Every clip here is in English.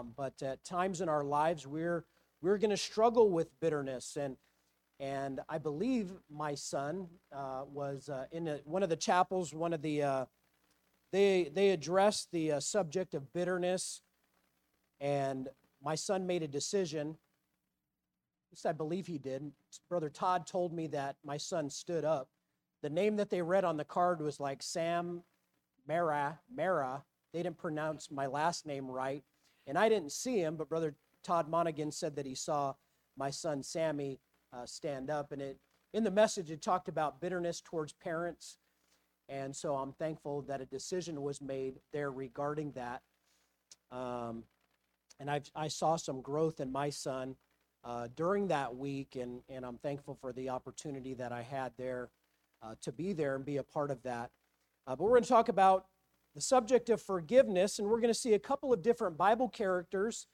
Um, but at times in our lives, we're we're going to struggle with bitterness, and and I believe my son uh, was uh, in a, one of the chapels. One of the uh, they they addressed the uh, subject of bitterness, and my son made a decision. At least I believe he did. Brother Todd told me that my son stood up. The name that they read on the card was like Sam Mara Mara. They didn't pronounce my last name right, and I didn't see him. But Brother Todd Monaghan said that he saw my son Sammy uh, stand up, and it in the message it talked about bitterness towards parents, and so I'm thankful that a decision was made there regarding that. Um, and i I saw some growth in my son uh, during that week, and, and I'm thankful for the opportunity that I had there uh, to be there and be a part of that. Uh, but we're going to talk about the subject of forgiveness, and we're going to see a couple of different Bible characters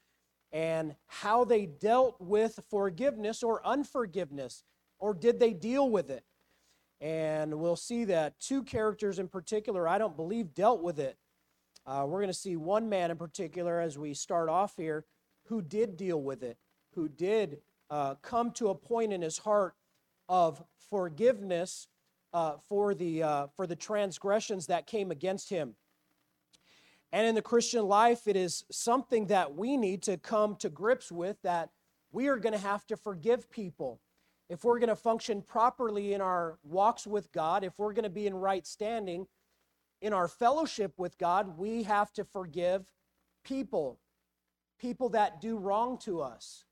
and how they dealt with forgiveness or unforgiveness, or did they deal with it? And we'll see that two characters in particular, I don't believe, dealt with it. Uh, we're going to see one man in particular as we start off here who did deal with it, who did uh, come to a point in his heart of forgiveness uh, for, the, uh, for the transgressions that came against him. And in the Christian life, it is something that we need to come to grips with that we are going to have to forgive people. If we're going to function properly in our walks with God, if we're going to be in right standing in our fellowship with God, we have to forgive people, people that do wrong to us,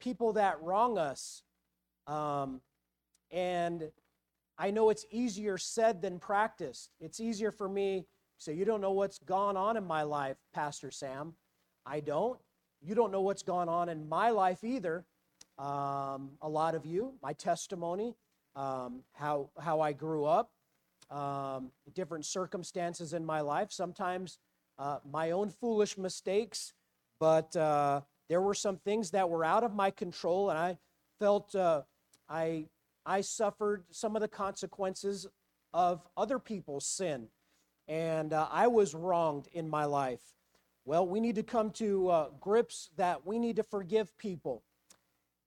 people that wrong us. Um, and I know it's easier said than practiced. It's easier for me so you don't know what's gone on in my life, Pastor Sam. I don't. You don't know what's gone on in my life either. Um, a lot of you, my testimony, um, how, how I grew up, um, different circumstances in my life, sometimes uh, my own foolish mistakes, but uh, there were some things that were out of my control, and I felt uh, I, I suffered some of the consequences of other people's sin and uh, I was wronged in my life. Well, we need to come to uh, grips that we need to forgive people.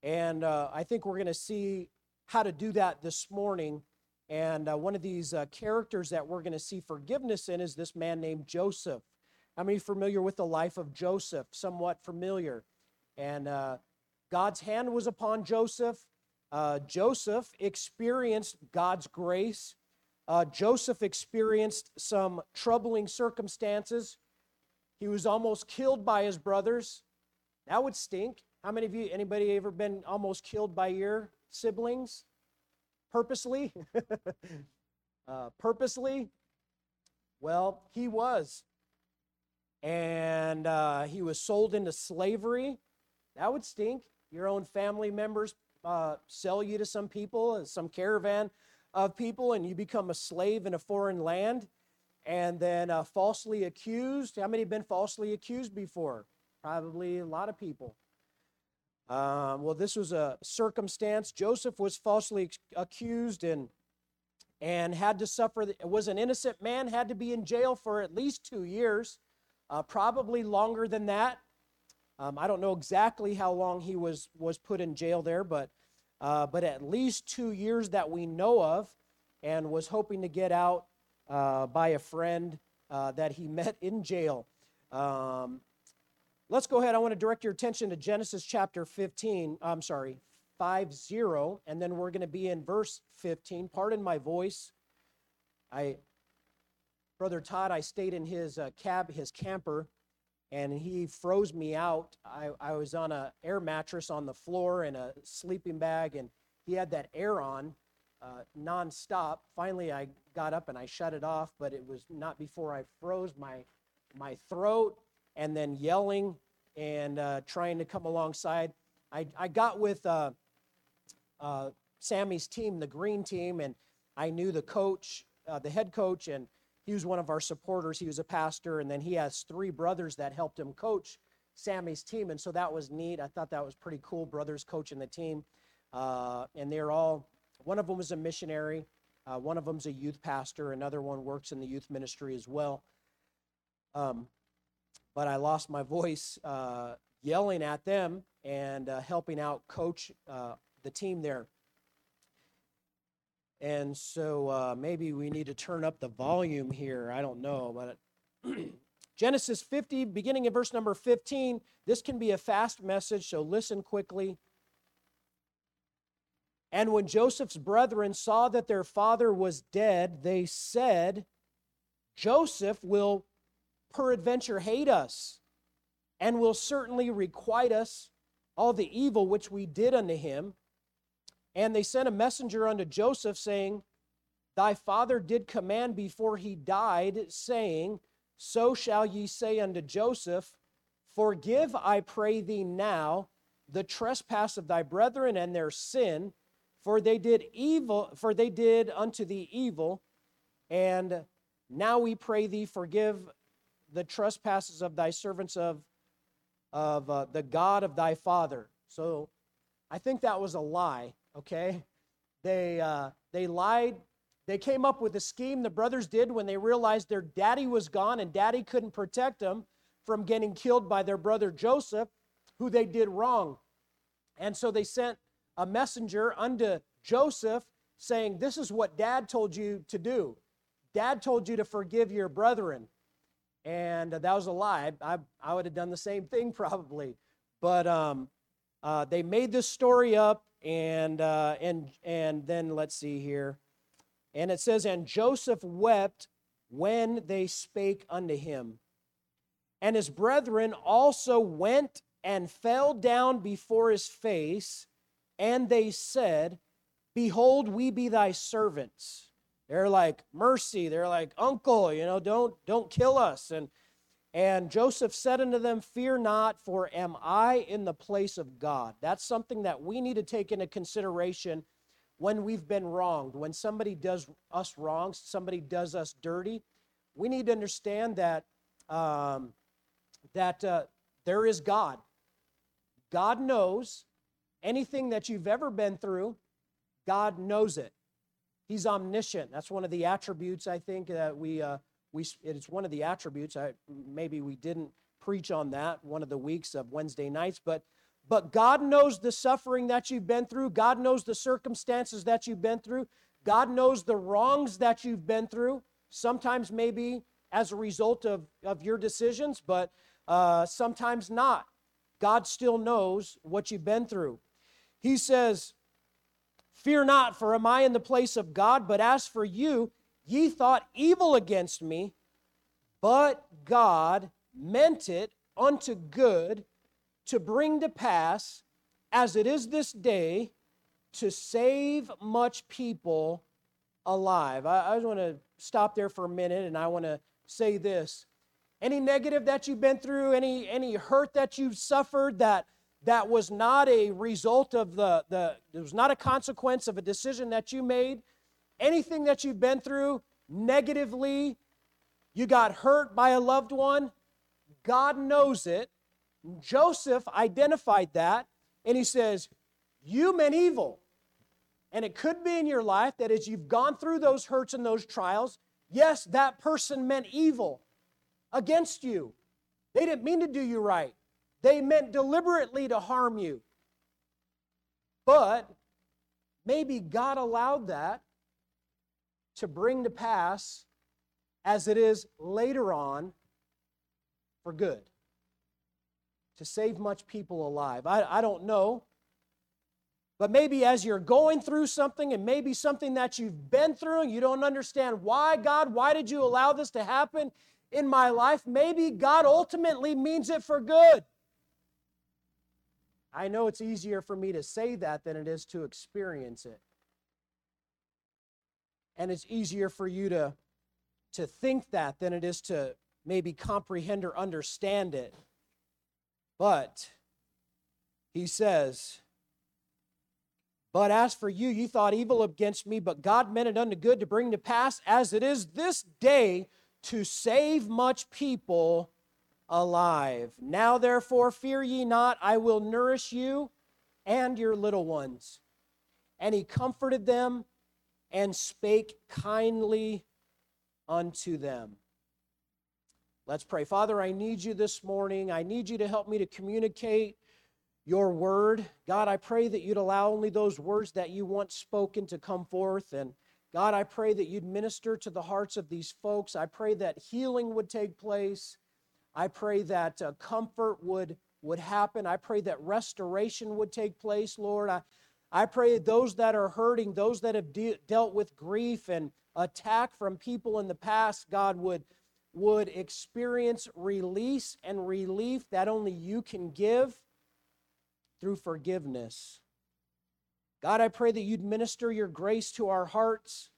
And uh, I think we're going to see how to do that this morning. And uh, one of these uh, characters that we're going to see forgiveness in is this man named Joseph. How many familiar with the life of Joseph? Somewhat familiar. And uh, God's hand was upon Joseph. Joseph experienced God's grace uh, Joseph experienced some troubling circumstances. He was almost killed by his brothers. That would stink. How many of you, anybody ever been almost killed by your siblings? Purposely? uh, purposely? Well, he was. And uh, he was sold into slavery. That would stink. Your own family members uh, sell you to some people, some caravan of people and you become a slave in a foreign land and then uh, falsely accused. How many have been falsely accused before? Probably a lot of people. Um, well, this was a circumstance. Joseph was falsely accused and and had to suffer. Was an innocent man, had to be in jail for at least two years, uh, probably longer than that. Um, I don't know exactly how long he was was put in jail there, but uh, but at least two years that we know of, and was hoping to get out uh, by a friend uh, that he met in jail. Um, let's go ahead. I want to direct your attention to Genesis chapter 15. I'm sorry, 5 0, and then we're going to be in verse 15. Pardon my voice. I, Brother Todd, I stayed in his uh, cab, his camper and he froze me out. I, I was on a air mattress on the floor in a sleeping bag, and he had that air on uh, nonstop. Finally, I got up and I shut it off, but it was not before I froze my my throat, and then yelling and uh, trying to come alongside. I, I got with uh, uh Sammy's team, the green team, and I knew the coach, uh, the head coach, and he was one of our supporters. He was a pastor, and then he has three brothers that helped him coach Sammy's team, and so that was neat. I thought that was pretty cool. Brothers coaching the team, uh, and they're all. One of them is a missionary. Uh, one of them's a youth pastor. Another one works in the youth ministry as well. Um, but I lost my voice uh, yelling at them and uh, helping out coach uh, the team there. And so uh, maybe we need to turn up the volume here. I don't know, but Genesis 50, beginning in verse number 15. This can be a fast message, so listen quickly. And when Joseph's brethren saw that their father was dead, they said, Joseph will peradventure hate us, and will certainly requite us all the evil which we did unto him. And they sent a messenger unto Joseph, saying, Thy father did command before he died, saying, So shall ye say unto Joseph, Forgive, I pray thee now, the trespass of thy brethren and their sin, for they did evil, for they did unto thee evil, and now we pray thee, forgive the trespasses of thy servants of, of uh, the God of thy father. So I think that was a lie, okay? They, uh, they lied. They came up with a scheme, the brothers did, when they realized their daddy was gone and daddy couldn't protect them from getting killed by their brother Joseph, who they did wrong. And so they sent a messenger unto Joseph saying, This is what dad told you to do. Dad told you to forgive your brethren. And that was a lie. I, I would have done the same thing probably. But um, uh, they made this story up, and, uh, and, and then let's see here. And it says, And Joseph wept when they spake unto him. And his brethren also went and fell down before his face, and they said, Behold, we be thy servants. They're like, mercy. They're like, uncle, you know, don't, don't kill us. And, and Joseph said unto them, Fear not, for am I in the place of God? That's something that we need to take into consideration when we've been wronged. When somebody does us wrong, somebody does us dirty, we need to understand that, um, that uh, there is God. God knows anything that you've ever been through, God knows it. He's omniscient. That's one of the attributes I think that we uh, we it's one of the attributes. I maybe we didn't preach on that one of the weeks of Wednesday nights, but but God knows the suffering that you've been through. God knows the circumstances that you've been through. God knows the wrongs that you've been through. Sometimes maybe as a result of, of your decisions, but uh, sometimes not. God still knows what you've been through. He says, Fear not, for am I in the place of God? But as for you, ye thought evil against me, but God meant it unto good to bring to pass, as it is this day, to save much people alive. I, I just want to stop there for a minute and I want to say this. Any negative that you've been through, any, any hurt that you've suffered that that was not a result of the, the it was not a consequence of a decision that you made anything that you've been through negatively you got hurt by a loved one god knows it. Joseph identified that and he says you meant evil. And it could be in your life that as you've gone through those hurts and those trials yes that person meant evil against you. They didn't mean to do you right. They meant deliberately to harm you. But maybe God allowed that to bring to pass as it is later on for good, to save much people alive. I, I don't know. But maybe as you're going through something and maybe something that you've been through and you don't understand why, God, why did you allow this to happen in my life? Maybe God ultimately means it for good. I know it's easier for me to say that than it is to experience it. And it's easier for you to, to think that than it is to maybe comprehend or understand it. But he says, But as for you, you thought evil against me, but God meant it unto good to bring to pass, as it is this day, to save much people alive. Now, therefore, fear ye not, I will nourish you and your little ones. And he comforted them and spake kindly unto them. Let's pray. Father, I need you this morning. I need you to help me to communicate your word. God, I pray that you'd allow only those words that you want spoken to come forth. And God, I pray that you'd minister to the hearts of these folks. I pray that healing would take place. I pray that uh, comfort would, would happen. I pray that restoration would take place, Lord. I, I pray those that are hurting, those that have de- dealt with grief and attack from people in the past, God would, would experience release and relief that only you can give through forgiveness. God, I pray that you'd minister your grace to our hearts.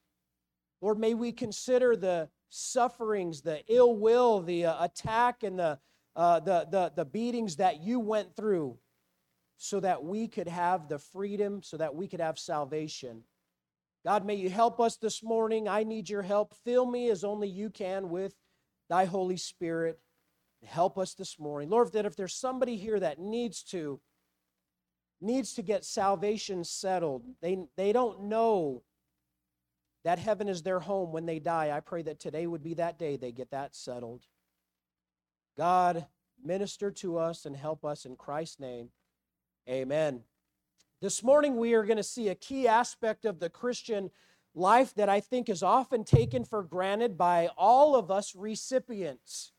Lord, may we consider the sufferings, the ill will, the uh, attack, and the, uh, the, the, the beatings that you went through so that we could have the freedom, so that we could have salvation. God, may you help us this morning. I need your help. Fill me as only you can with thy Holy Spirit. Help us this morning. Lord, that if there's somebody here that needs to, needs to get salvation settled. They, they don't know that heaven is their home when they die. I pray that today would be that day they get that settled. God, minister to us and help us in Christ's name. Amen. This morning, we are going to see a key aspect of the Christian life that I think is often taken for granted by all of us recipients.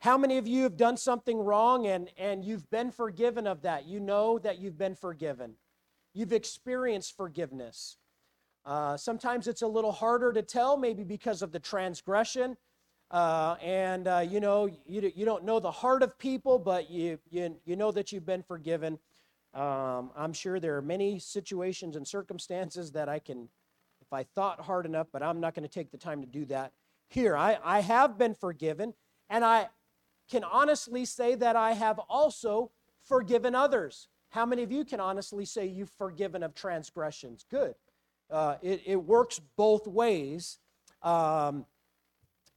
How many of you have done something wrong and, and you've been forgiven of that? You know that you've been forgiven. You've experienced forgiveness. Uh, sometimes it's a little harder to tell, maybe because of the transgression. Uh, and, uh, you know, you, you don't know the heart of people, but you, you, you know that you've been forgiven. Um, I'm sure there are many situations and circumstances that I can, if I thought hard enough, but I'm not going to take the time to do that. Here, I, I have been forgiven, and I, can honestly say that I have also forgiven others. How many of you can honestly say you've forgiven of transgressions? Good. Uh, it, it, works both ways. Um,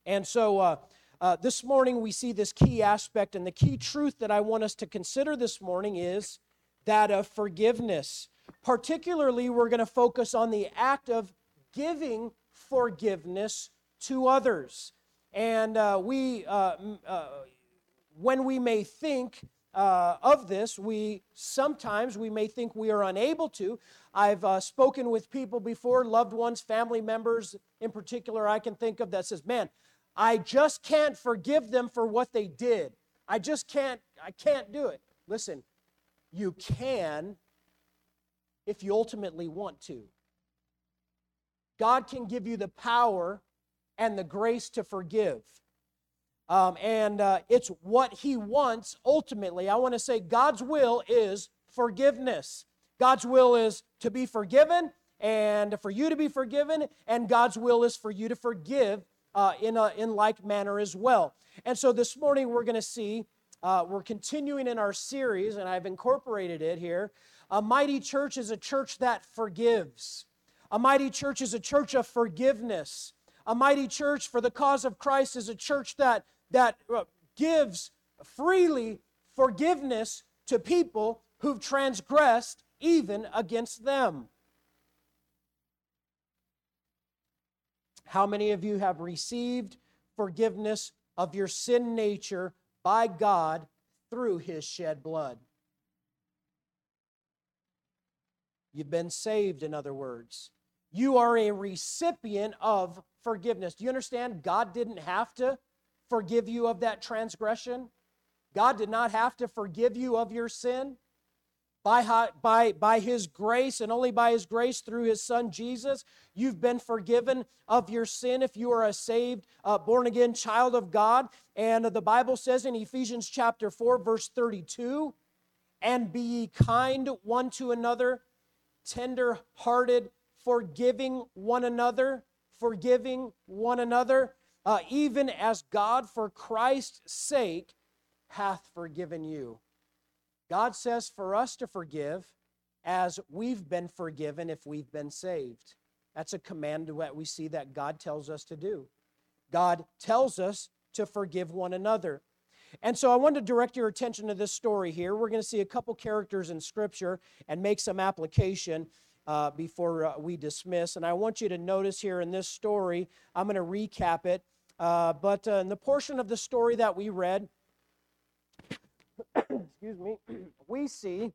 and so uh, uh, this morning we see this key aspect, and the key truth that I want us to consider this morning is that of forgiveness. Particularly, we're going to focus on the act of giving forgiveness to others. And uh, we, uh, uh, when we may think uh, of this, we sometimes we may think we are unable to. I've uh, spoken with people before, loved ones, family members in particular, I can think of that says, "Man, I just can't forgive them for what they did. I just can't. I can't do it." Listen, you can if you ultimately want to. God can give you the power and the grace to forgive. Um, and uh, it's what he wants ultimately. I want to say God's will is forgiveness. God's will is to be forgiven and for you to be forgiven, and God's will is for you to forgive uh, in, a, in like manner as well. And so this morning we're going to see, uh, we're continuing in our series, and I've incorporated it here. A mighty church is a church that forgives. A mighty church is a church of forgiveness. A mighty church for the cause of Christ is a church that that uh, gives freely forgiveness to people who've transgressed even against them. How many of you have received forgiveness of your sin nature by God through his shed blood? You've been saved, in other words. You are a recipient of forgiveness. Do you understand? God didn't have to forgive you of that transgression. God did not have to forgive you of your sin. By, by, by His grace and only by His grace through His Son Jesus, you've been forgiven of your sin if you are a saved, uh, born again child of God. And the Bible says in Ephesians chapter 4, verse 32, and be ye kind one to another, tender hearted, forgiving one another, forgiving one another uh, even as God for Christ's sake hath forgiven you. God says for us to forgive as we've been forgiven if we've been saved. That's a command that we see that God tells us to do. God tells us to forgive one another. And so I want to direct your attention to this story here. We're going to see a couple characters in Scripture and make some application uh, before uh, we dismiss. And I want you to notice here in this story, I'm going to recap it. Uh, but uh, in the portion of the story that we read, excuse me, we see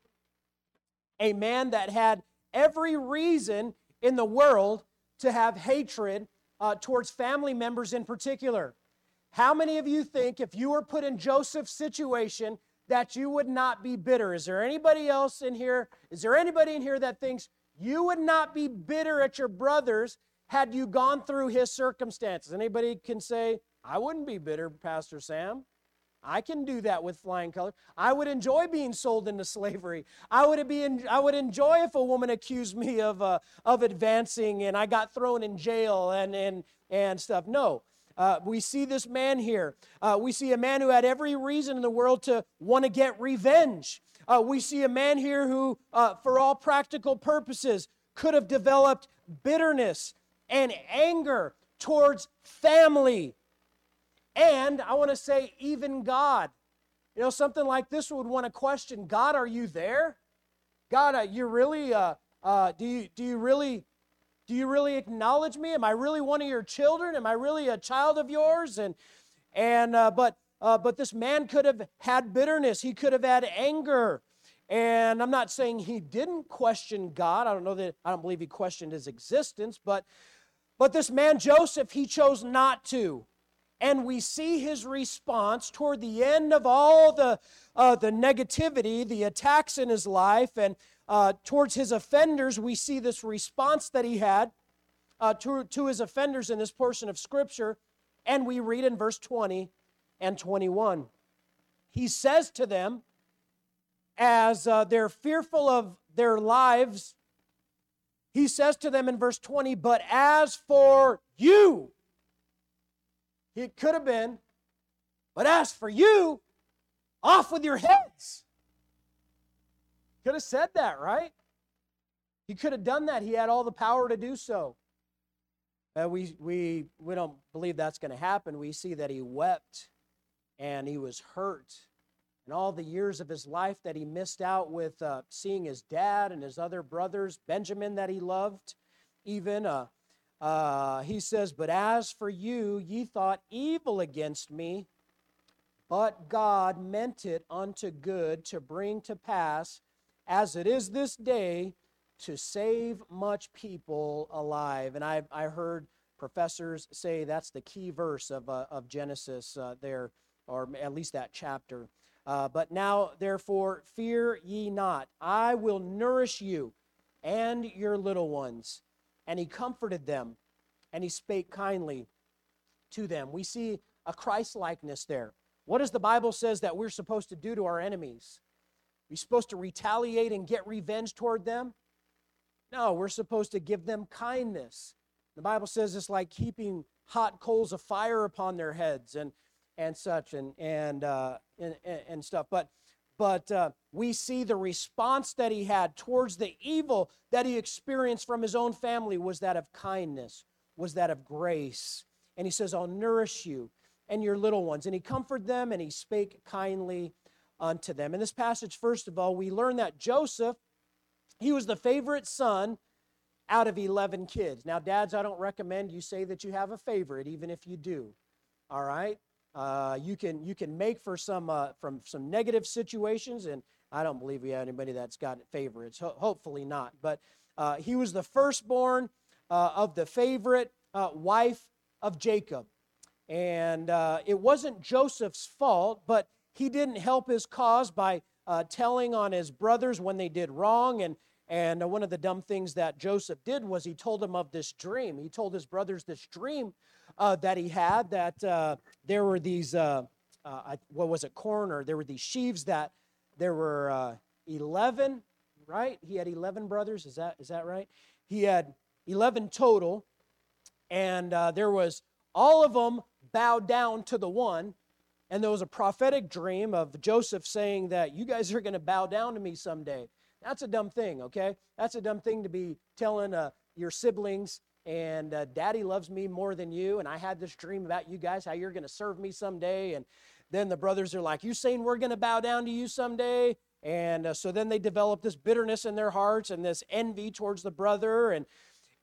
a man that had every reason in the world to have hatred uh, towards family members in particular. How many of you think if you were put in Joseph's situation that you would not be bitter? Is there anybody else in here? Is there anybody in here that thinks you would not be bitter at your brothers had you gone through his circumstances? Anybody can say, I wouldn't be bitter, Pastor Sam. I can do that with flying colors. I would enjoy being sold into slavery. I would be. In, I would enjoy if a woman accused me of uh, of advancing and I got thrown in jail and and and stuff. No. Uh, we see this man here. Uh, we see a man who had every reason in the world to want to get revenge. Uh, we see a man here who, uh, for all practical purposes, could have developed bitterness and anger towards family, and I want to say, even God. You know, something like this would want to question God, are you there? God, uh, you really, uh, uh, do, you, do you really, do you really acknowledge me? Am I really one of your children? Am I really a child of yours? And, and, uh, but, uh, but this man could have had bitterness. He could have had anger. And I'm not saying he didn't question God. I don't know that, I don't believe he questioned his existence, but, but this man, Joseph, he chose not to and we see his response toward the end of all the, uh, the negativity, the attacks in his life, and uh, towards his offenders, we see this response that he had uh, to, to his offenders in this portion of Scripture. And we read in verse 20 and 21. He says to them, as uh, they're fearful of their lives, he says to them in verse 20, But as for you, it could have been, but as for you, off with your heads. Could have said that, right? He could have done that. He had all the power to do so. We, we, we don't believe that's going to happen. We see that he wept and he was hurt. And all the years of his life that he missed out with uh, seeing his dad and his other brothers, Benjamin, that he loved, even uh, uh, he says, But as for you, ye thought evil against me, but God meant it unto good to bring to pass, as it is this day, to save much people alive. And I, I heard professors say that's the key verse of, uh, of Genesis uh, there, or at least that chapter. Uh, but now, therefore, fear ye not. I will nourish you and your little ones and he comforted them and he spake kindly to them. We see a Christ likeness there. What does the Bible says that we're supposed to do to our enemies? We're supposed to retaliate and get revenge toward them? No, we're supposed to give them kindness. The Bible says it's like keeping hot coals of fire upon their heads and and such and and uh, and, and stuff. But but uh, we see the response that he had towards the evil that he experienced from his own family was that of kindness, was that of grace. And he says, I'll nourish you and your little ones. And he comforted them and he spake kindly unto them. In this passage, first of all, we learn that Joseph, he was the favorite son out of 11 kids. Now, dads, I don't recommend you say that you have a favorite, even if you do. All right? Uh, you can you can make for some uh, from some negative situations, and I don't believe we have anybody that's got favorites. Ho- hopefully not. But uh, he was the firstborn uh, of the favorite uh, wife of Jacob, and uh, it wasn't Joseph's fault, but he didn't help his cause by telling on his brothers when they did wrong and and one of the dumb things that Joseph did was he told them of this dream. He told his brothers this dream uh, that he had that uh, there were these, uh, uh what was it, corn, or there were these sheaves that there were uh, 11, right? He had 11 brothers, is that, is that right? He had 11 total, and uh, there was all of them bowed down to the one. And there was a prophetic dream of Joseph saying that you guys are going to bow down to me someday. That's a dumb thing, okay? That's a dumb thing to be telling your siblings and uh, daddy loves me more than you and i had this dream about you guys how you're going to serve me someday and then the brothers are like you saying we're going to bow down to you someday and uh, so then they develop this bitterness in their hearts and this envy towards the brother and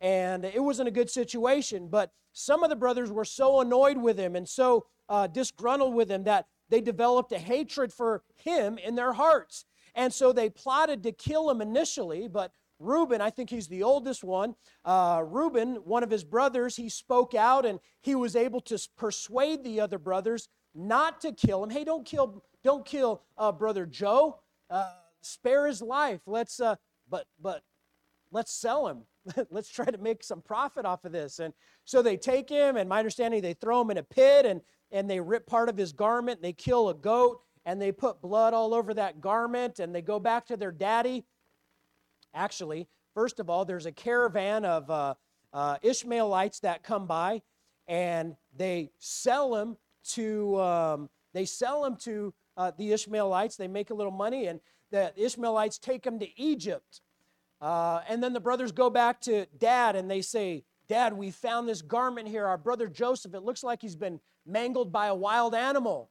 and it wasn't a good situation. But some of the brothers were so annoyed with him and so uh, disgruntled with him that they developed a hatred for him in their hearts. And so they plotted to kill him initially, but Reuben, I think he's the oldest one. Uh, Reuben, one of his brothers, he spoke out and he was able to persuade the other brothers not to kill him. Hey, don't kill, don't kill uh, brother Joe. Uh, spare his life. Let's, uh, but, but let's sell him. let's try to make some profit off of this. And so they take him, and my understanding, they throw him in a pit and, and they rip part of his garment, and they kill a goat, and they put blood all over that garment, and they go back to their daddy. Actually, first of all, there's a caravan of uh, uh, Ishmaelites that come by, and they sell them to um, they sell them to uh, the Ishmaelites. They make a little money, and the Ishmaelites take them to Egypt. Uh, and then the brothers go back to dad and they say, Dad, we found this garment here. Our brother Joseph, it looks like he's been mangled by a wild animal.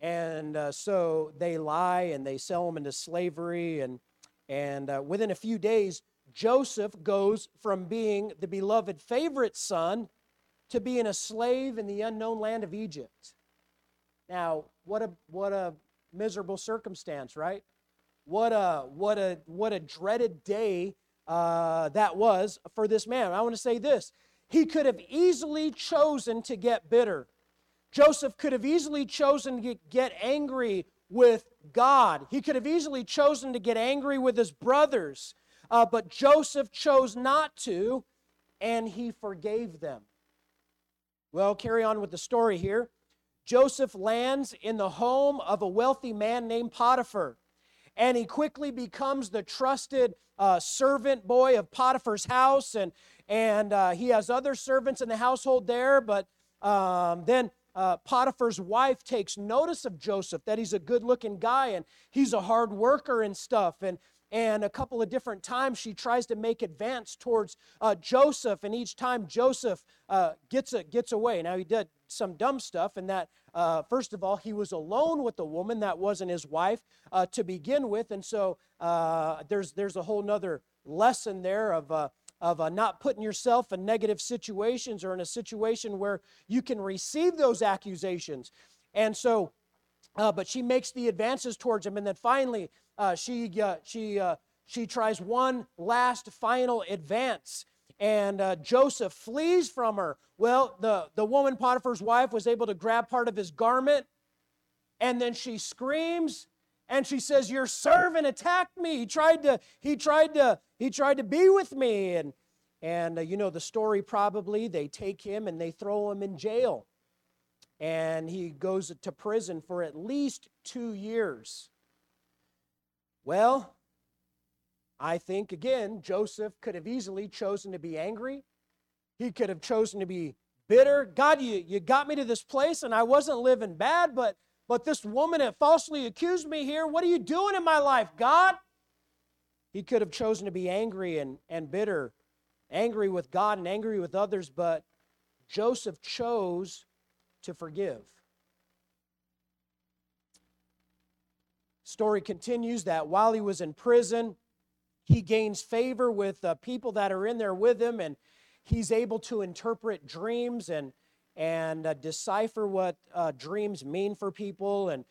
And uh, so they lie and they sell him into slavery. And, and uh, within a few days, Joseph goes from being the beloved favorite son to being a slave in the unknown land of Egypt. Now, what a, what a miserable circumstance, right? What a, what a, what a dreaded day uh, that was for this man. I want to say this he could have easily chosen to get bitter. Joseph could have easily chosen to get angry with God. He could have easily chosen to get angry with his brothers, uh, but Joseph chose not to, and he forgave them. Well, carry on with the story here. Joseph lands in the home of a wealthy man named Potiphar, and he quickly becomes the trusted uh, servant boy of Potiphar's house, and and uh, he has other servants in the household there. But um, then uh, Potiphar's wife takes notice of Joseph, that he's a good looking guy and he's a hard worker and stuff. And, and a couple of different times she tries to make advance towards uh, Joseph, and each time Joseph uh, gets, a, gets away. Now, he did some dumb stuff, and that, uh, first of all, he was alone with a woman that wasn't his wife uh, to begin with. And so uh, there's, there's a whole nother lesson there of of uh, not putting yourself in negative situations or in a situation where you can receive those accusations. And so, uh, but she makes the advances towards him, and then finally, uh, she uh, she uh, she tries one last final advance, and uh, Joseph flees from her. Well, the the woman Potiphar's wife was able to grab part of his garment, and then she screams and she says your servant attacked me. He tried to he tried to he tried to be with me. And and uh, you know the story probably. They take him and they throw him in jail. And he goes to prison for at least two years. Well i think again joseph could have easily chosen to be angry. He could have chosen to be bitter. God you, you got me to this place and i wasn't living bad but but this woman that falsely accused me here, what are you doing in my life, God? He could have chosen to be angry and, and bitter, angry with God and angry with others, but Joseph chose to forgive. Story continues that while he was in prison, he gains favor with uh, people that are in there with him, and he's able to interpret dreams and and uh, decipher what uh, dreams mean for people. And,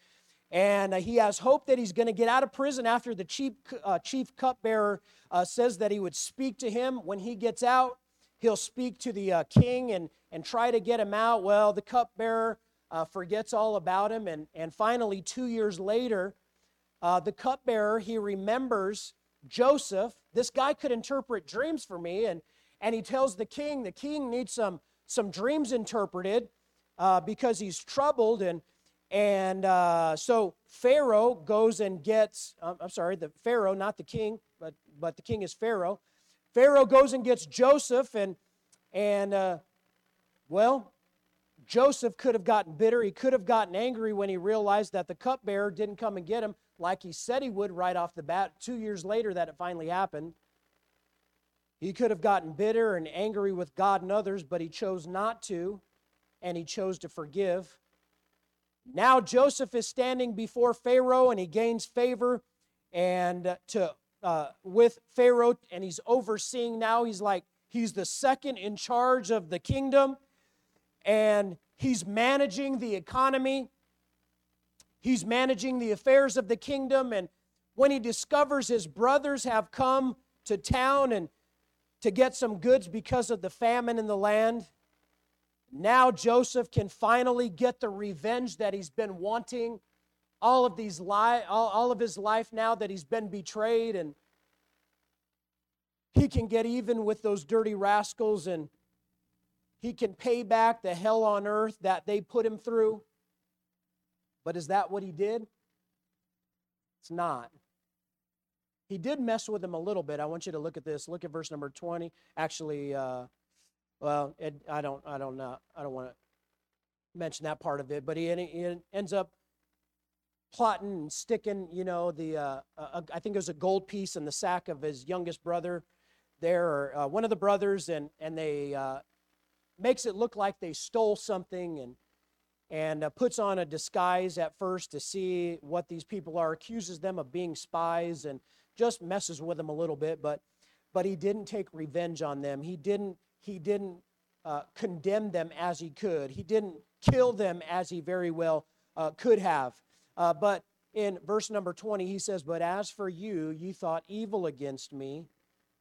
and uh, he has hope that he's going to get out of prison after the chief, uh, chief cupbearer uh, says that he would speak to him when he gets out. He'll speak to the uh, king and, and try to get him out. Well, the cupbearer forgets all about him. And, and finally, two years later, the cupbearer, he remembers Joseph. This guy could interpret dreams for me. And, and he tells the king, the king needs some some dreams interpreted uh, because he's troubled. And, and uh, so Pharaoh goes and gets, um, I'm sorry, the Pharaoh, not the king, but, but the king is Pharaoh. Pharaoh goes and gets Joseph, and, and uh, well, Joseph could have gotten bitter. He could have gotten angry when he realized that the cupbearer didn't come and get him like he said he would right off the bat. Two years later, that it finally happened. He could have gotten bitter and angry with God and others, but he chose not to, and he chose to forgive. Now Joseph is standing before Pharaoh, and he gains favor and to uh, with Pharaoh, and he's overseeing now. He's like He's the second in charge of the kingdom, and he's managing the economy. He's managing the affairs of the kingdom. And when he discovers his brothers have come to town and to get some goods because of the famine in the land, now Joseph can finally get the revenge that he's been wanting all of these li- all, all of his life now that he's been betrayed and he can get even with those dirty rascals and he can pay back the hell on earth that they put him through. But is that what he did? It's not. He did mess with them a little bit. I want you to look at this. Look at verse number 20. Actually, uh, well, it, I don't, I don't know. I don't want to mention that part of it. But he, he ends up plotting and sticking, you know, the uh, uh, I think it was a gold piece in the sack of his youngest brother there, or uh, one of the brothers, and and they uh, makes it look like they stole something and and uh, puts on a disguise at first to see what these people are, accuses them of being spies, and just messes with them a little bit. But but he didn't take revenge on them. He didn't he didn't uh, condemn them as he could. He didn't kill them as he very well could have. Uh, but in verse number 20, he says, But as for you, you thought evil against me,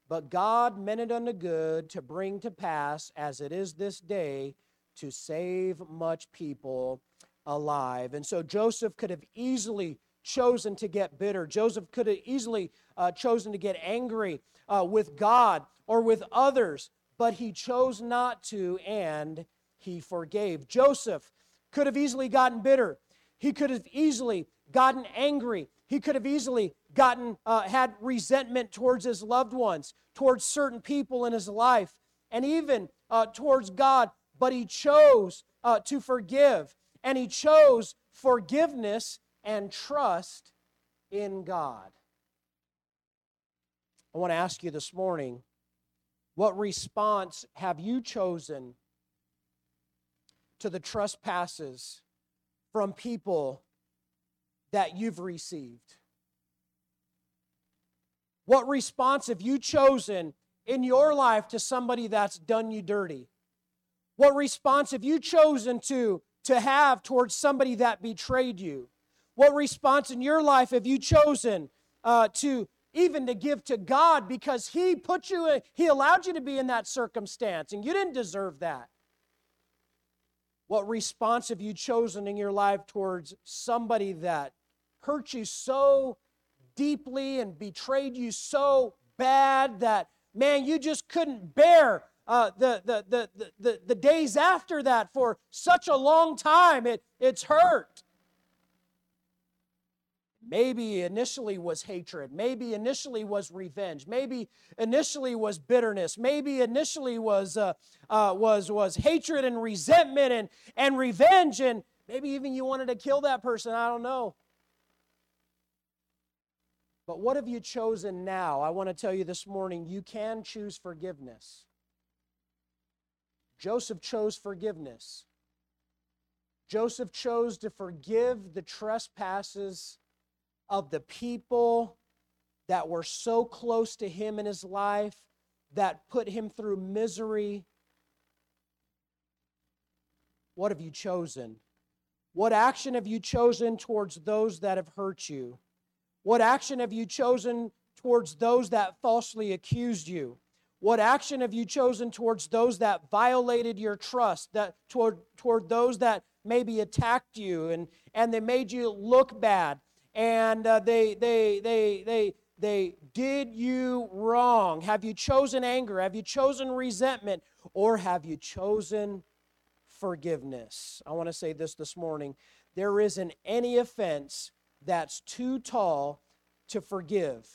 but God meant it unto good to bring to pass, as it is this day, to save much people alive. And so Joseph could have easily chosen to get bitter. Joseph could have easily uh, chosen to get angry uh, with God or with others, but he chose not to and he forgave. Joseph could have easily gotten bitter. He could have easily gotten angry. He could have easily gotten, uh, had resentment towards his loved ones, towards certain people in his life, and even uh, towards God. But he chose uh, to forgive, and he chose forgiveness and trust in God. I want to ask you this morning what response have you chosen to the trespasses from people that you've received? What response have you chosen in your life to somebody that's done you dirty? What response have you chosen to, to have towards somebody that betrayed you? What response in your life have you chosen uh, to even to give to God because He put you, in, He allowed you to be in that circumstance and you didn't deserve that? What response have you chosen in your life towards somebody that hurt you so deeply and betrayed you so bad that, man, you just couldn't bear uh, the, the, the, the, the days after that for such a long time? It, it's hurt. Maybe initially was hatred. Maybe initially was revenge. Maybe initially was bitterness. Maybe initially was, uh, uh, was, was hatred and resentment and, and revenge. And maybe even you wanted to kill that person. I don't know. But what have you chosen now? I want to tell you this morning you can choose forgiveness. Joseph chose forgiveness. Joseph chose to forgive the trespasses of the people that were so close to him in his life, that put him through misery. What have you chosen? What action have you chosen towards those that have hurt you? What action have you chosen towards those that falsely accused you? What action have you chosen towards those that violated your trust, that toward, toward those that maybe attacked you and, and they made you look bad? And uh, they, they, they, they, they did you wrong? Have you chosen anger? Have you chosen resentment? Or have you chosen forgiveness? I want to say this this morning. There isn't any offense that's too tall to forgive.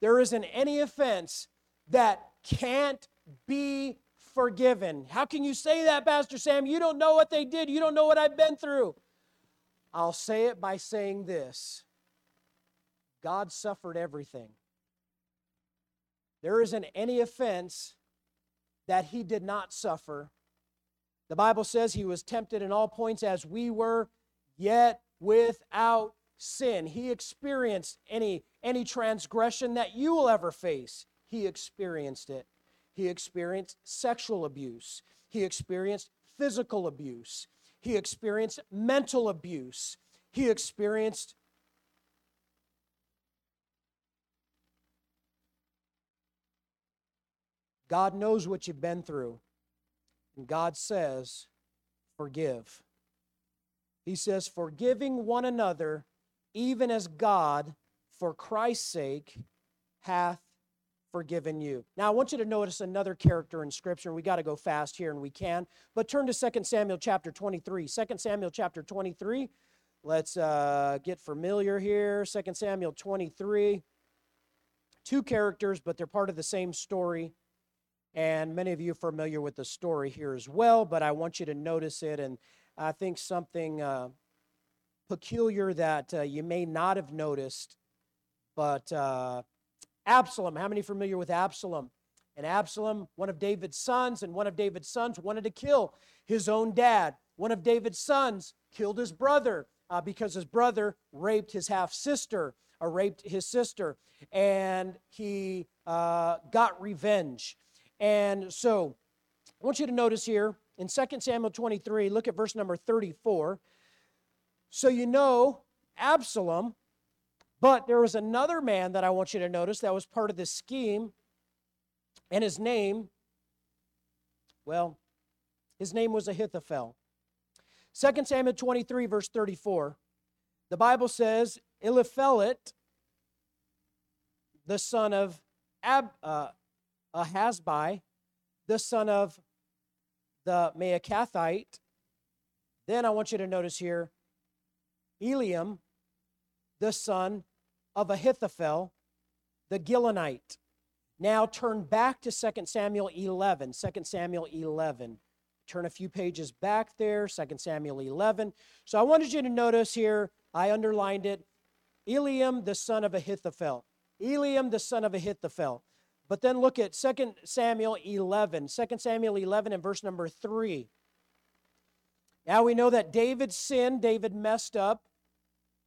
There isn't any offense that can't be forgiven. How can you say that, Pastor Sam? You don't know what they did. You don't know what I've been through. I'll say it by saying this God suffered everything. There isn't any offense that he did not suffer. The Bible says he was tempted in all points as we were, yet without sin. He experienced any, any transgression that you will ever face. He experienced it. he experienced sexual abuse, he experienced physical abuse, he experienced mental abuse, he experienced God knows what you've been through. And God says, forgive. He says, forgiving one another, even as God, for Christ's sake, hath forgiven you. Now, I want you to notice another character in Scripture. We got to go fast here, and we can. But turn to 2 Samuel chapter 23. 2 Samuel chapter 23. Let's uh, get familiar here. 2 Samuel 23. Two characters, but they're part of the same story. And many of you are familiar with the story here as well, but I want you to notice it. And I think something uh, peculiar that uh, you may not have noticed, but uh, Absalom, how many familiar with Absalom? And Absalom, one of David's sons, and one of David's sons wanted to kill his own dad. One of David's sons killed his brother uh, because his brother raped his half sister, or raped his sister, and he uh, got revenge. And so I want you to notice here in 2 Samuel 23, look at verse number 34. So you know Absalom, but there was another man that I want you to notice that was part of this scheme, and his name, well, his name was Ahithophel. 2 Samuel 23, verse 34, the Bible says, Eliphelet, the son of Ab, uh, Ahasbai, the son of the Maacathite. Then I want you to notice here Eliam, the son of Ahithophel, the Gilonite. Now turn back to 2 Samuel 11. 2 Samuel 11. Turn a few pages back there, 2 Samuel 11. So I wanted you to notice here, I underlined it Eliam, the son of Ahithophel. Eliam, the son of Ahithophel. But then look at 2 Samuel 11, 2 Samuel 11 and verse number 3. Now we know that David sinned, David messed up.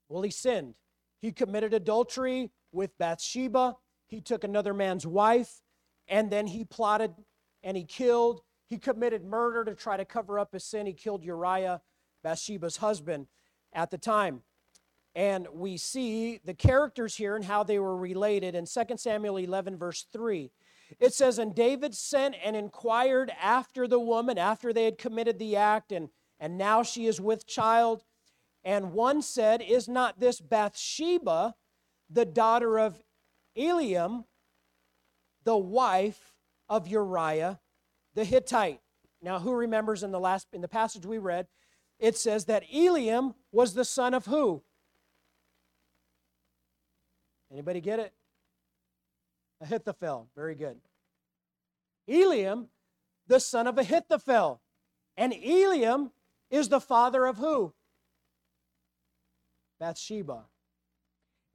Well, he sinned. He committed adultery with Bathsheba. He took another man's wife, and then he plotted and he killed. He committed murder to try to cover up his sin. He killed Uriah, Bathsheba's husband, at the time. And we see the characters here and how they were related in 2 Samuel 11, verse 3. It says, And David sent and inquired after the woman after they had committed the act, and, and now she is with child. And one said, Is not this Bathsheba, the daughter of Eliam, the wife of Uriah the Hittite? Now, who remembers in the last in the passage we read, it says that Eliam was the son of who? Anybody get it? Ahithophel. Very good. Eliam, the son of Ahithophel. And Eliam is the father of who? Bathsheba.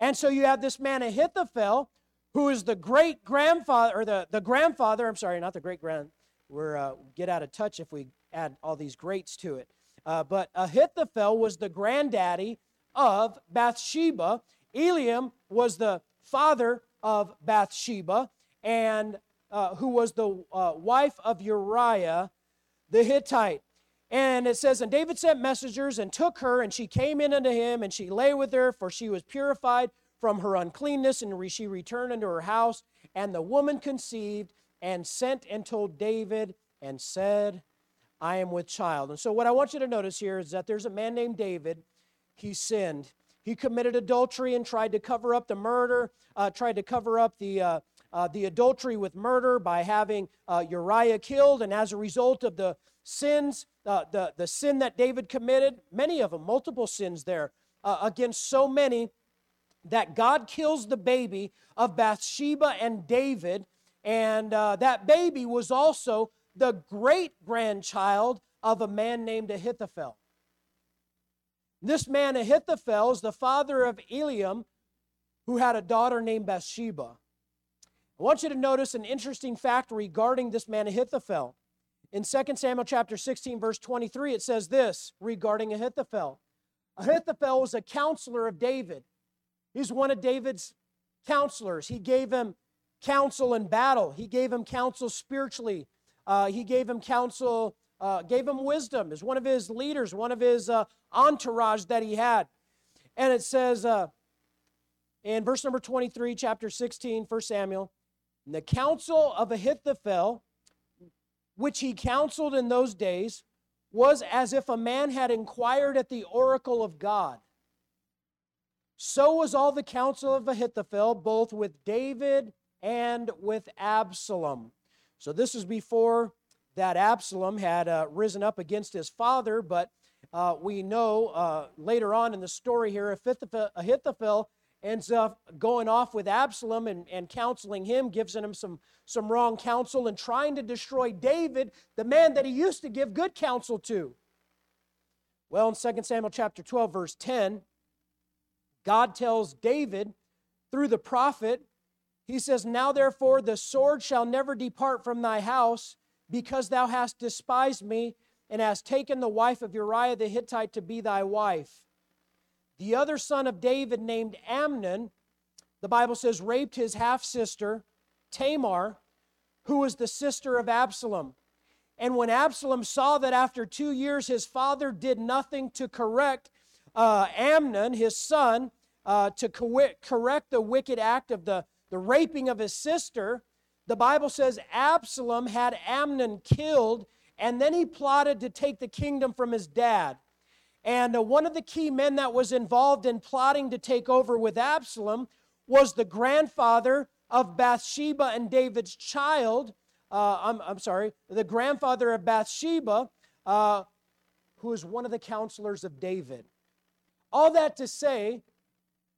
And so you have this man Ahithophel, who is the great grandfather, or the, the grandfather, I'm sorry, not the great grand, we're uh, get out of touch if we add all these greats to it. Uh, but Ahithophel was the granddaddy of Bathsheba, Eliam was the father of Bathsheba, and uh, who was the uh, wife of Uriah the Hittite. And it says, And David sent messengers and took her, and she came in unto him, and she lay with her, for she was purified from her uncleanness, and she returned unto her house. And the woman conceived and sent and told David and said, I am with child. And so, what I want you to notice here is that there's a man named David. He sinned. He committed adultery and tried to cover up the murder, uh, tried to cover up the, uh, uh, the adultery with murder by having uh, Uriah killed. And as a result of the sins, uh, the, the sin that David committed, many of them, multiple sins there, uh, against so many, that God kills the baby of Bathsheba and David. And that baby was also the great grandchild of a man named Ahithophel. This man Ahithophel is the father of Eliam, who had a daughter named Bathsheba. I want you to notice an interesting fact regarding this man Ahithophel. In 2 Samuel chapter 16, verse 23, it says this regarding Ahithophel. Ahithophel was a counselor of David. He's one of David's counselors. He gave him counsel in battle. He gave him counsel spiritually. Uh, he gave him counsel, uh, gave him wisdom as one of his leaders, one of his uh, entourage that he had. And it says uh, in verse number 23, chapter 16, 1 Samuel, the counsel of Ahithophel, which he counseled in those days, was as if a man had inquired at the oracle of God. So was all the counsel of Ahithophel, both with David and with Absalom. So this is before that Absalom had uh, risen up against his father, but uh, we know uh, later on in the story here, Ahithophel, Ahithophel ends up going off with Absalom and, and counseling him, gives him some, some wrong counsel, and trying to destroy David, the man that he used to give good counsel to. Well, in 2 Samuel chapter 12, verse 10, God tells David through the prophet, he says, Now therefore the sword shall never depart from thy house, because thou hast despised me and hast taken the wife of Uriah the Hittite to be thy wife. The other son of David, named Amnon, the Bible says, raped his half sister, Tamar, who was the sister of Absalom. And when Absalom saw that after two years his father did nothing to correct uh, Amnon, his son, uh, to co- correct the wicked act of the, the raping of his sister, the Bible says Absalom had Amnon killed, and then he plotted to take the kingdom from his dad. And uh, one of the key men that was involved in plotting to take over with Absalom was the grandfather of Bathsheba and David's child. Uh, I'm, I'm sorry, the grandfather of Bathsheba, uh, who is one of the counselors of David. All that to say,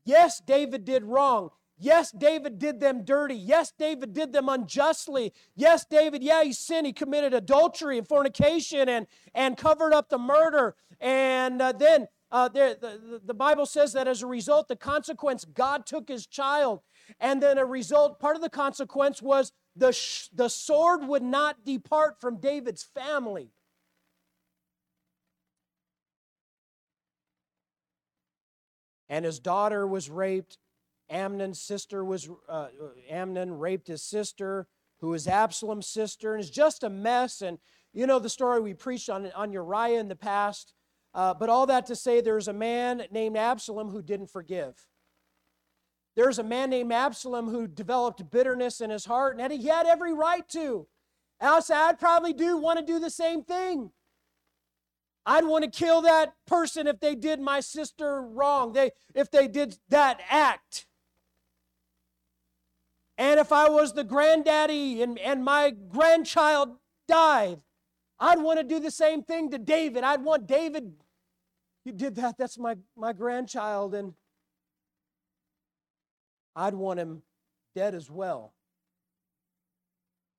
yes, David did wrong. Yes, David did them dirty. Yes, David did them unjustly. Yes, David, yeah, he sinned. He committed adultery and fornication and, and covered up the murder. And uh, then uh, there, the, the Bible says that as a result, the consequence, God took his child. And then a result, part of the consequence was the, sh- the sword would not depart from David's family. And his daughter was raped Amnon's sister was, uh, Amnon raped his sister, who is Absalom's sister, and it's just a mess. And you know the story we preached on, on Uriah in the past. Uh, but all that to say, there's a man named Absalom who didn't forgive. There's a man named Absalom who developed bitterness in his heart, and he had every right to. I'd probably do want to do the same thing. I'd want to kill that person if they did my sister wrong. They, if they did that act. And if I was the granddaddy and, and my grandchild died, I'd want to do the same thing to David. I'd want David, you did that, that's my, my grandchild, and I'd want him dead as well.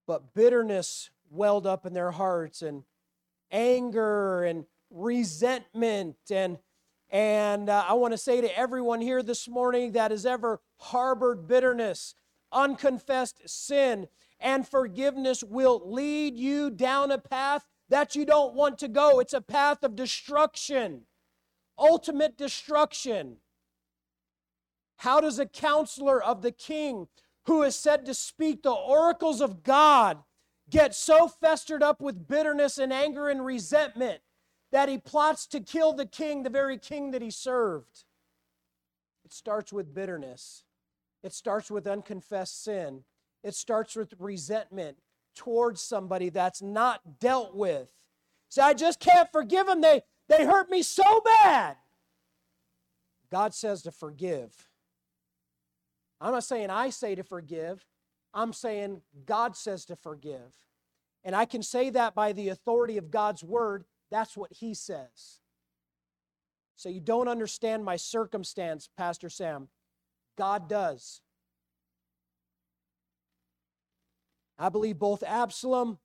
But bitterness welled up in their hearts, and anger and resentment and and uh, I want to say to everyone here this morning that has ever harbored bitterness unconfessed sin, and forgiveness will lead you down a path that you don't want to go. It's a path of destruction, ultimate destruction. How does a counselor of the king who is said to speak the oracles of God get so festered up with bitterness and anger and resentment that he plots to kill the king, the very king that he served? It starts with bitterness. It starts with unconfessed sin. It starts with resentment towards somebody that's not dealt with. Say, I just can't forgive them. They, they hurt me so bad. God says to forgive. I'm not saying I say to forgive. I'm saying God says to forgive. And I can say that by the authority of God's word. That's what He says. So you don't understand my circumstance, Pastor Sam. God does. I believe both Absalom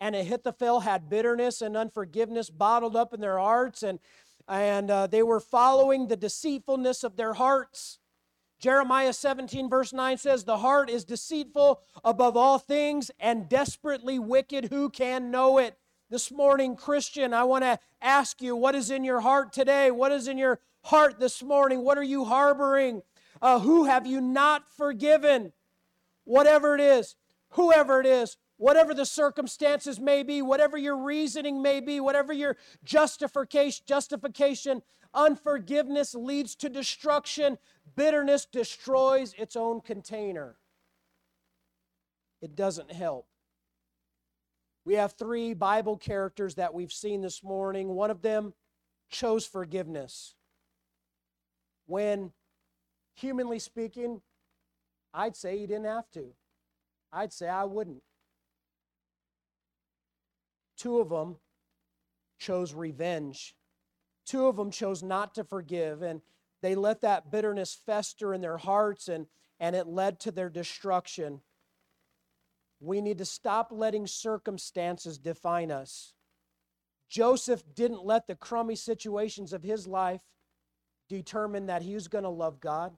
and Ahithophel had bitterness and unforgiveness bottled up in their hearts, and, and uh, they were following the deceitfulness of their hearts. Jeremiah 17, verse 9 says, The heart is deceitful above all things and desperately wicked. Who can know it? This morning, Christian, I want to ask you what is in your heart today? What is in your heart this morning? What are you harboring? Uh, who have you not forgiven? whatever it is, whoever it is, whatever the circumstances may be, whatever your reasoning may be, whatever your justification, justification, unforgiveness leads to destruction, bitterness destroys its own container. It doesn't help. We have three Bible characters that we've seen this morning. One of them chose forgiveness. When, humanly speaking, I'd say he didn't have to. I'd say I wouldn't. Two of them chose revenge. Two of them chose not to forgive, and they let that bitterness fester in their hearts, and, and it led to their destruction. We need to stop letting circumstances define us. Joseph didn't let the crummy situations of his life determine that he was going to love God.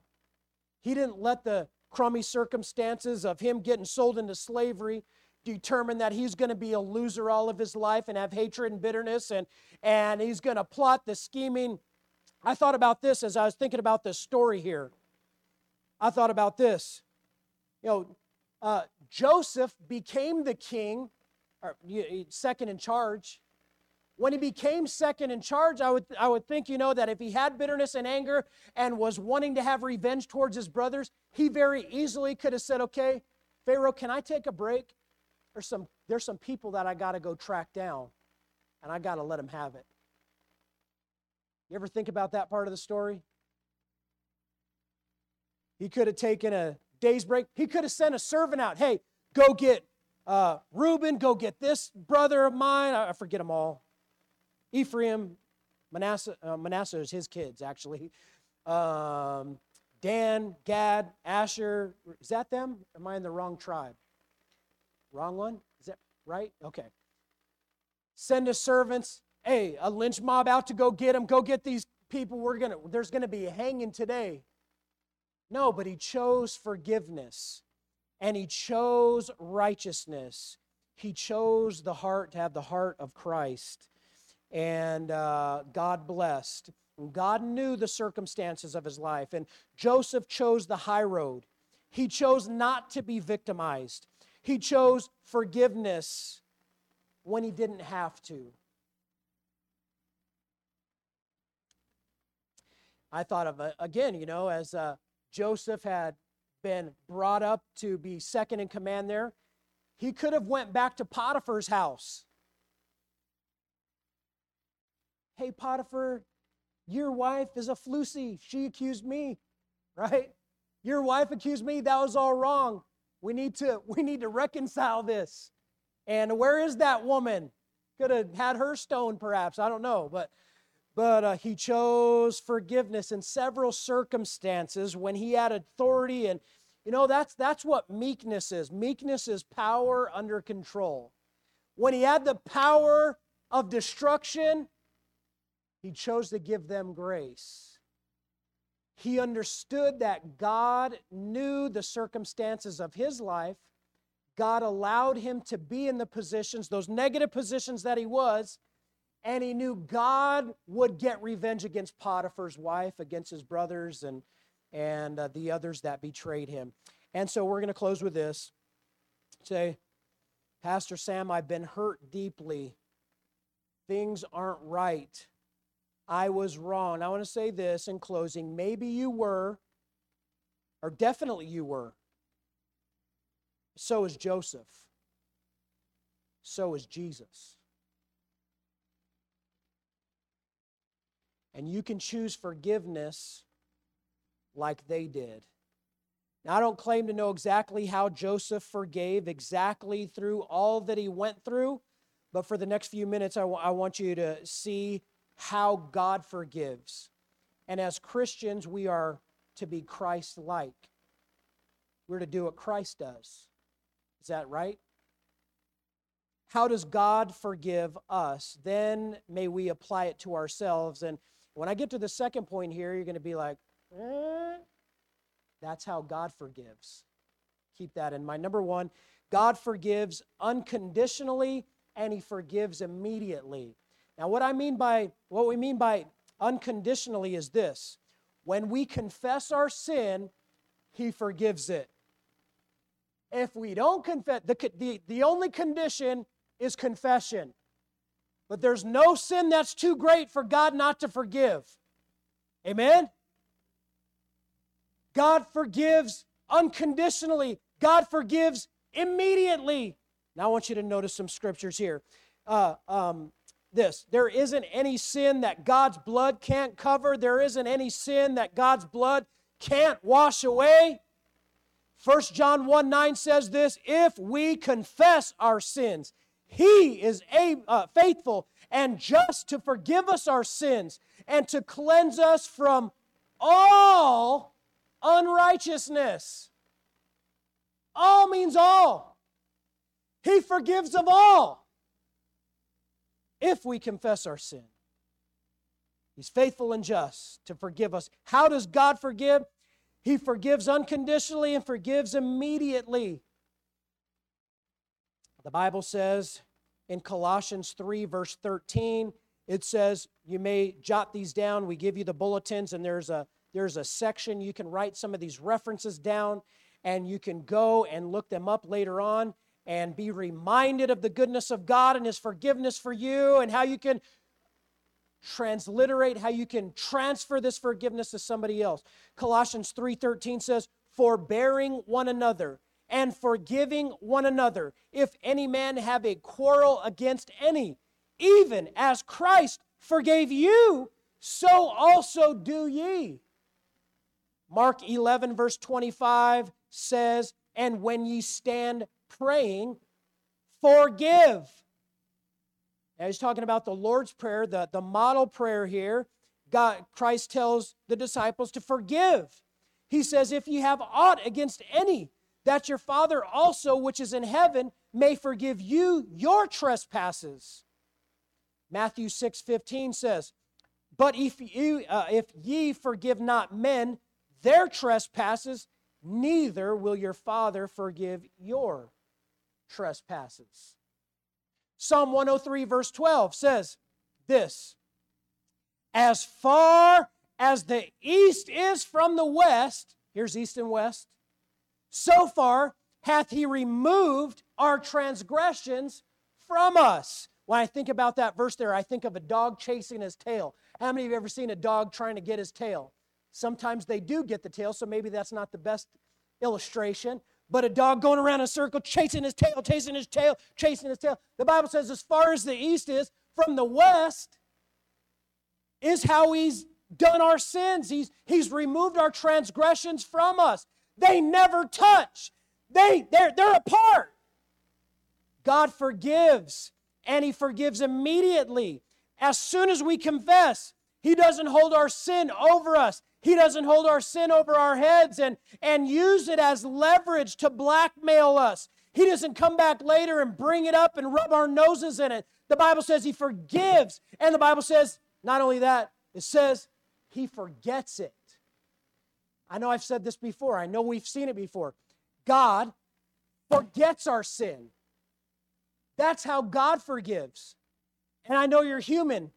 He didn't let the crummy circumstances of him getting sold into slavery determine that he's going to be a loser all of his life and have hatred and bitterness and, and he's going to plot the scheming. I thought about this as I was thinking about this story here. I thought about this. You know, uh, Joseph became the king, or second in charge. When he became second in charge, I would, I would think, you know, that if he had bitterness and anger and was wanting to have revenge towards his brothers, he very easily could have said, okay, Pharaoh, can I take a break? There's some, there's some people that I got to go track down, and I got to let them have it. You ever think about that part of the story? He could have taken a day's break. He could have sent a servant out. Hey, go get uh, Reuben, go get this brother of mine. I, I forget them all. Ephraim, Manasseh, uh, Manasseh is his kids, actually. Um, Dan, Gad, Asher. Is that them? Am I in the wrong tribe? Wrong one? Is that right? Okay. Send his servants. Hey, a lynch mob out to go get them. Go get these people. We're gonna. There's gonna be a hanging today. No, but he chose forgiveness and he chose righteousness. He chose the heart to have the heart of Christ. And uh, God blessed. God knew the circumstances of his life. And Joseph chose the high road. He chose not to be victimized. He chose forgiveness when he didn't have to. I thought of, uh, again, you know, as uh, Joseph had been brought up to be second in command there, he could have went back to Potiphar's house. Hey, Potiphar, your wife is a flusy. She accused me, right? Your wife accused me. That was all wrong. We need to, we need to reconcile this. And where is that woman? Could have had her stoned, perhaps. I don't know. But but uh, he chose forgiveness in several circumstances when he had authority and you know that's that's what meekness is meekness is power under control when he had the power of destruction he chose to give them grace he understood that god knew the circumstances of his life god allowed him to be in the positions those negative positions that he was and he knew God would get revenge against Potiphar's wife, against his brothers, and, and uh, the others that betrayed him. And so we're going to close with this. Say, Pastor Sam, I've been hurt deeply. Things aren't right. I was wrong. I want to say this in closing. Maybe you were, or definitely you were. So is Joseph. So is Jesus. And you can choose forgiveness like they did. Now, I don't claim to know exactly how Joseph forgave exactly through all that he went through, but for the next few minutes, I, w- I want you to see how God forgives. And as Christians, we are to be Christ like. We're to do what Christ does. Is that right? How does God forgive us? Then may we apply it to ourselves. And when I get to the second point here, you're going to be like, eh? that's how God forgives. Keep that in mind. Number one, God forgives unconditionally and he forgives immediately. Now, what I mean by what we mean by unconditionally is this when we confess our sin, he forgives it. If we don't confess, the, the, the only condition is confession. But there's no sin that's too great for God not to forgive. Amen? God forgives unconditionally, God forgives immediately. Now, I want you to notice some scriptures here. Uh, um, this there isn't any sin that God's blood can't cover, there isn't any sin that God's blood can't wash away. 1 John 1 9 says this if we confess our sins, He is a, uh, faithful and just to forgive us our sins and to cleanse us from all unrighteousness. All means all. He forgives of all if we confess our sin. He's faithful and just to forgive us. How does God forgive? He forgives unconditionally and forgives immediately. The Bible says in Colossians 3, verse 13, it says, You may jot these down. We give you the bulletins, and there's a there's a section you can write some of these references down, and you can go and look them up later on and be reminded of the goodness of God and His forgiveness for you and how you can transliterate, how you can transfer this forgiveness to somebody else. Colossians 3:13 says, "Forbearing one another and forgiving one another, if any man have a quarrel against any, even as Christ forgave you, so also do ye." Mark 11, verse 25 says, And when ye stand praying, forgive. Now he's talking about the Lord's Prayer, the, the model prayer here. God, Christ tells the disciples to forgive. He says, If you have aught against any, that your Father also, which is in heaven, may forgive you your trespasses. Matthew 6 15 says, But if, you, uh, if ye forgive not men their trespasses, neither will your Father forgive your trespasses. Psalm 103, verse 12 says this As far as the east is from the west, here's east and west, so far hath he removed our transgressions from us. When I think about that verse there, I think of a dog chasing his tail. How many of you ever seen a dog trying to get his tail? Sometimes they do get the tail, so maybe that's not the best illustration. But a dog going around in a circle, chasing his tail, chasing his tail, chasing his tail. The Bible says, as far as the east is from the west, is how he's done our sins. He's, he's removed our transgressions from us. They never touch, they, they're, they're apart. God forgives, and He forgives immediately. As soon as we confess, He doesn't hold our sin over us. He doesn't hold our sin over our heads and, and use it as leverage to blackmail us. He doesn't come back later and bring it up and rub our noses in it. The Bible says He forgives. And the Bible says, not only that, it says He forgets it. I know I've said this before, I know we've seen it before. God forgets our sin. That's how God forgives. And I know you're human,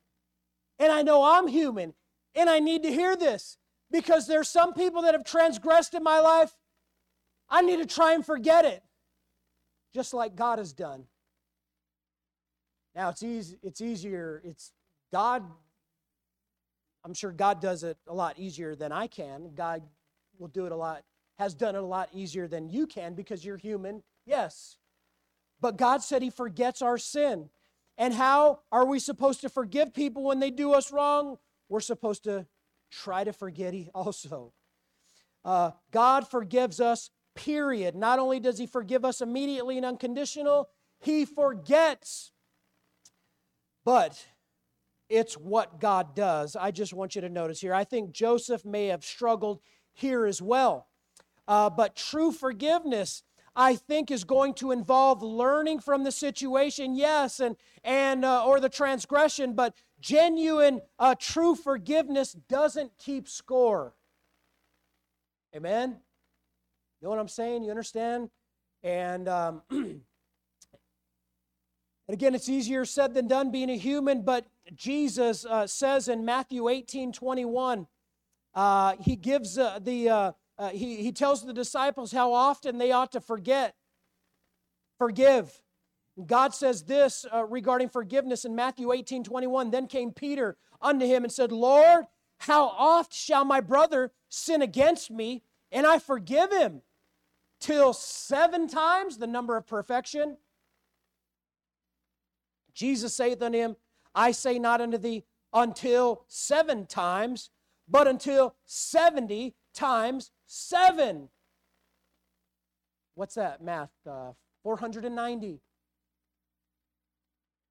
and I know I'm human, and I need to hear this because there's some people that have transgressed in my life. I need to try and forget it, just like God has done. Now it's easy. It's easier. It's God. I'm sure God does it a lot easier than I can. God will do it a lot. Has done it a lot easier than you can because you're human. Yes, but God said He forgets our sin. And how are we supposed to forgive people when they do us wrong? We're supposed to try to forget he also. Uh, God forgives us, period. Not only does He forgive us immediately and unconditional, He forgets. But it's what God does. I just want you to notice here. I think Joseph may have struggled here as well. Uh, but true forgiveness, I think, is going to involve learning from the situation, yes, and and uh, or the transgression, but Genuine, uh, true forgiveness doesn't keep score. Amen? You know what I'm saying? You understand? And, um, and again, it's easier said than done being a human, but Jesus uh, says in Matthew 18 21, uh, he gives uh, the, uh, he, he tells the disciples how often they ought to forget. forgive. God says this uh, regarding forgiveness in Matthew 18 21. Then came Peter unto him and said, Lord, how oft shall my brother sin against me and I forgive him? Till seven times the number of perfection? Jesus saith unto him, I say not unto thee until seven times, but until 70 times seven. What's that math? Uh, 490.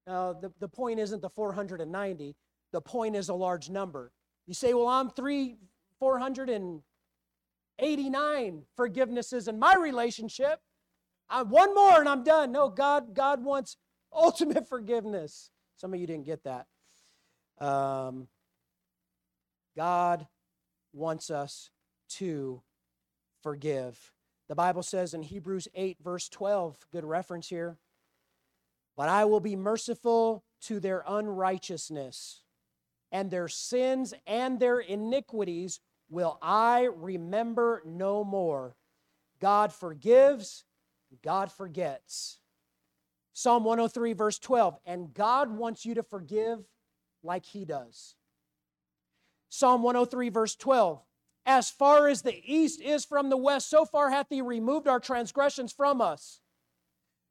Now, the, the point isn't the 490, the point is a large number. You say, well, I'm three, 489 forgivenesses in my relationship. I'm one more and I'm done. No, God, God wants ultimate forgiveness. Some of you didn't get that. Um, God wants us to forgive. The Bible says in Hebrews 8, verse 12, good reference here, but I will be merciful to their unrighteousness, and their sins and their iniquities will I remember no more. God forgives, God forgets. Psalm 103, verse 12, and God wants you to forgive like He does. Psalm 103, verse 12, as far as the east is from the west, so far hath He removed our transgressions from us.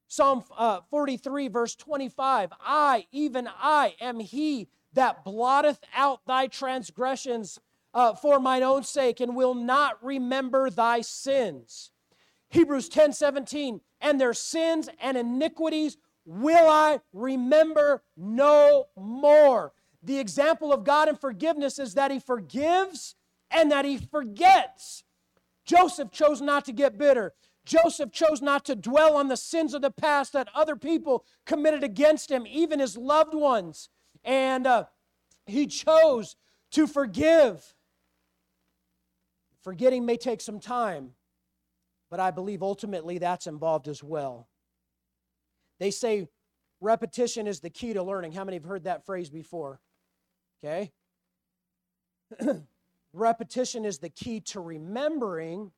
Psalm uh, 43, verse 25 I, even I, am He that blotteth out thy transgressions uh, for mine own sake and will not remember thy sins. Hebrews 10 17, and their sins and iniquities will I remember no more. The example of God in forgiveness is that He forgives and that He forgets. Joseph chose not to get bitter. Joseph chose not to dwell on the sins of the past that other people committed against him, even his loved ones. And uh, he chose to forgive. Forgetting may take some time, but I believe ultimately that's involved as well. They say repetition is the key to learning. How many have heard that phrase before? Okay? repetition is the key to remembering,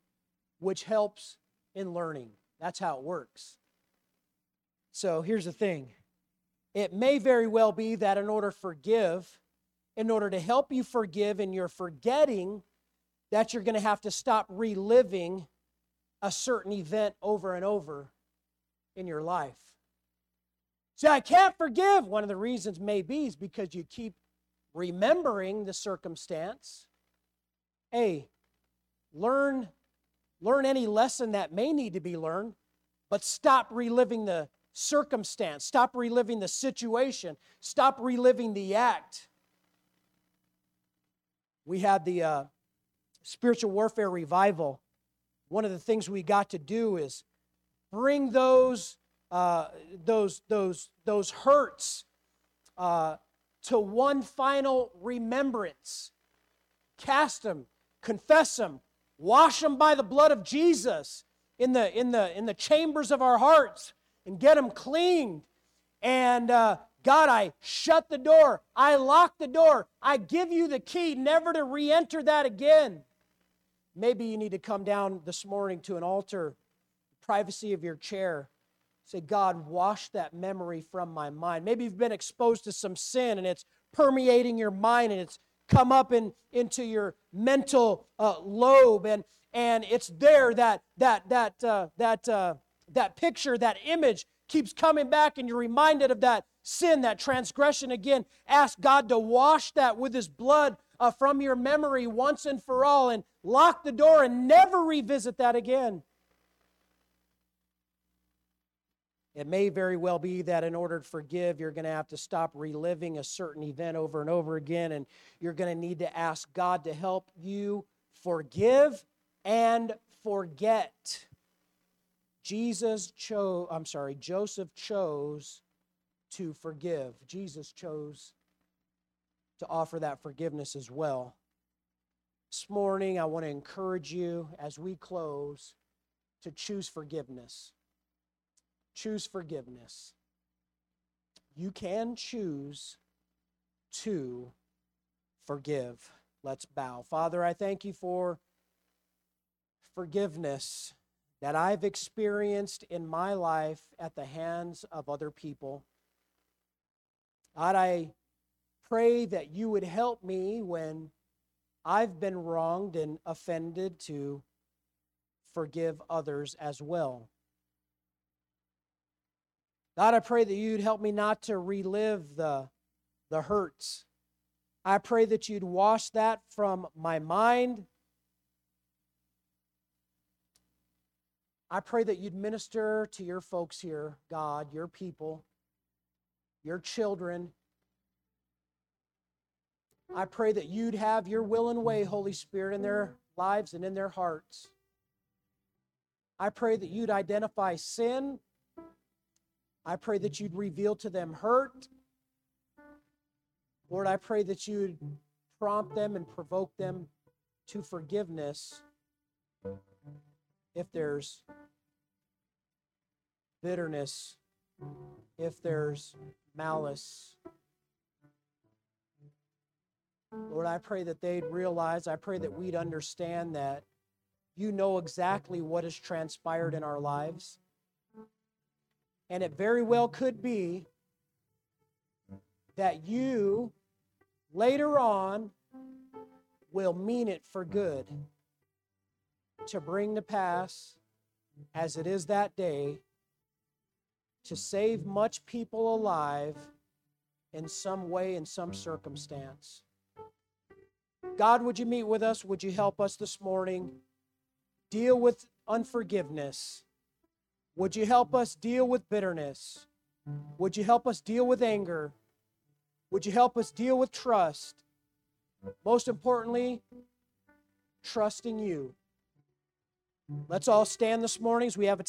which helps in learning. That's how it works. So here's the thing it may very well be that in order to forgive, in order to help you forgive and you're forgetting, that you're going to have to stop reliving a certain event over and over in your life. See, I can't forgive. One of the reasons may be is because you keep remembering the circumstance. A, learn learn any lesson that may need to be learned, but stop reliving the circumstance, stop reliving the situation, stop reliving the act. We had the uh, spiritual warfare revival. One of the things we got to do is bring those uh, those those those hurts uh, to one final remembrance. Cast them, confess them, wash them by the blood of Jesus in the, in the, in the chambers of our hearts and get them cleaned. And uh, God, I shut the door. I lock the door. I give you the key never to re enter that again. Maybe you need to come down this morning to an altar, privacy of your chair. Say, God, wash that memory from my mind. Maybe you've been exposed to some sin and it's permeating your mind and it's come up in, into your mental uh, lobe and, and it's there that, that, that, uh, that, uh, that picture, that image keeps coming back and you're reminded of that sin, that transgression again. Ask God to wash that with His blood uh, from your memory once and for all and lock the door and never revisit that again. It may very well be that in order to forgive, you're going to have to stop reliving a certain event over and over again, and you're going to need to ask God to help you forgive and forget. Jesus chose, I'm sorry, Joseph chose to forgive. Jesus chose to offer that forgiveness as well. This morning, I want to encourage you as we close to choose forgiveness choose forgiveness. You can choose to forgive. Let's bow. Father, I thank you for forgiveness that I've experienced in my life at the hands of other people. God, I pray that you would help me when I've been wronged and offended to forgive others as well. God, I pray that you'd help me not to relive the, the hurts. I pray that you'd wash that from my mind. I pray that you'd minister to your folks here, God, your people, your children. I pray that you'd have your will and way, Holy Spirit, in their lives and in their hearts. I pray that you'd identify sin. I pray that you'd reveal to them hurt. Lord, I pray that you'd prompt them and provoke them to forgiveness if there's bitterness, if there's malice. Lord, I pray that they'd realize, I pray that we'd understand that you know exactly what has transpired in our lives. And it very well could be that you later on will mean it for good to bring to pass, as it is that day, to save much people alive in some way, in some circumstance. God, would you meet with us? Would you help us this morning? deal with unforgiveness? Would you help us deal with bitterness? Would you help us deal with anger? Would you help us deal with trust? Most importantly, trusting you. Let's all stand this morning as we have a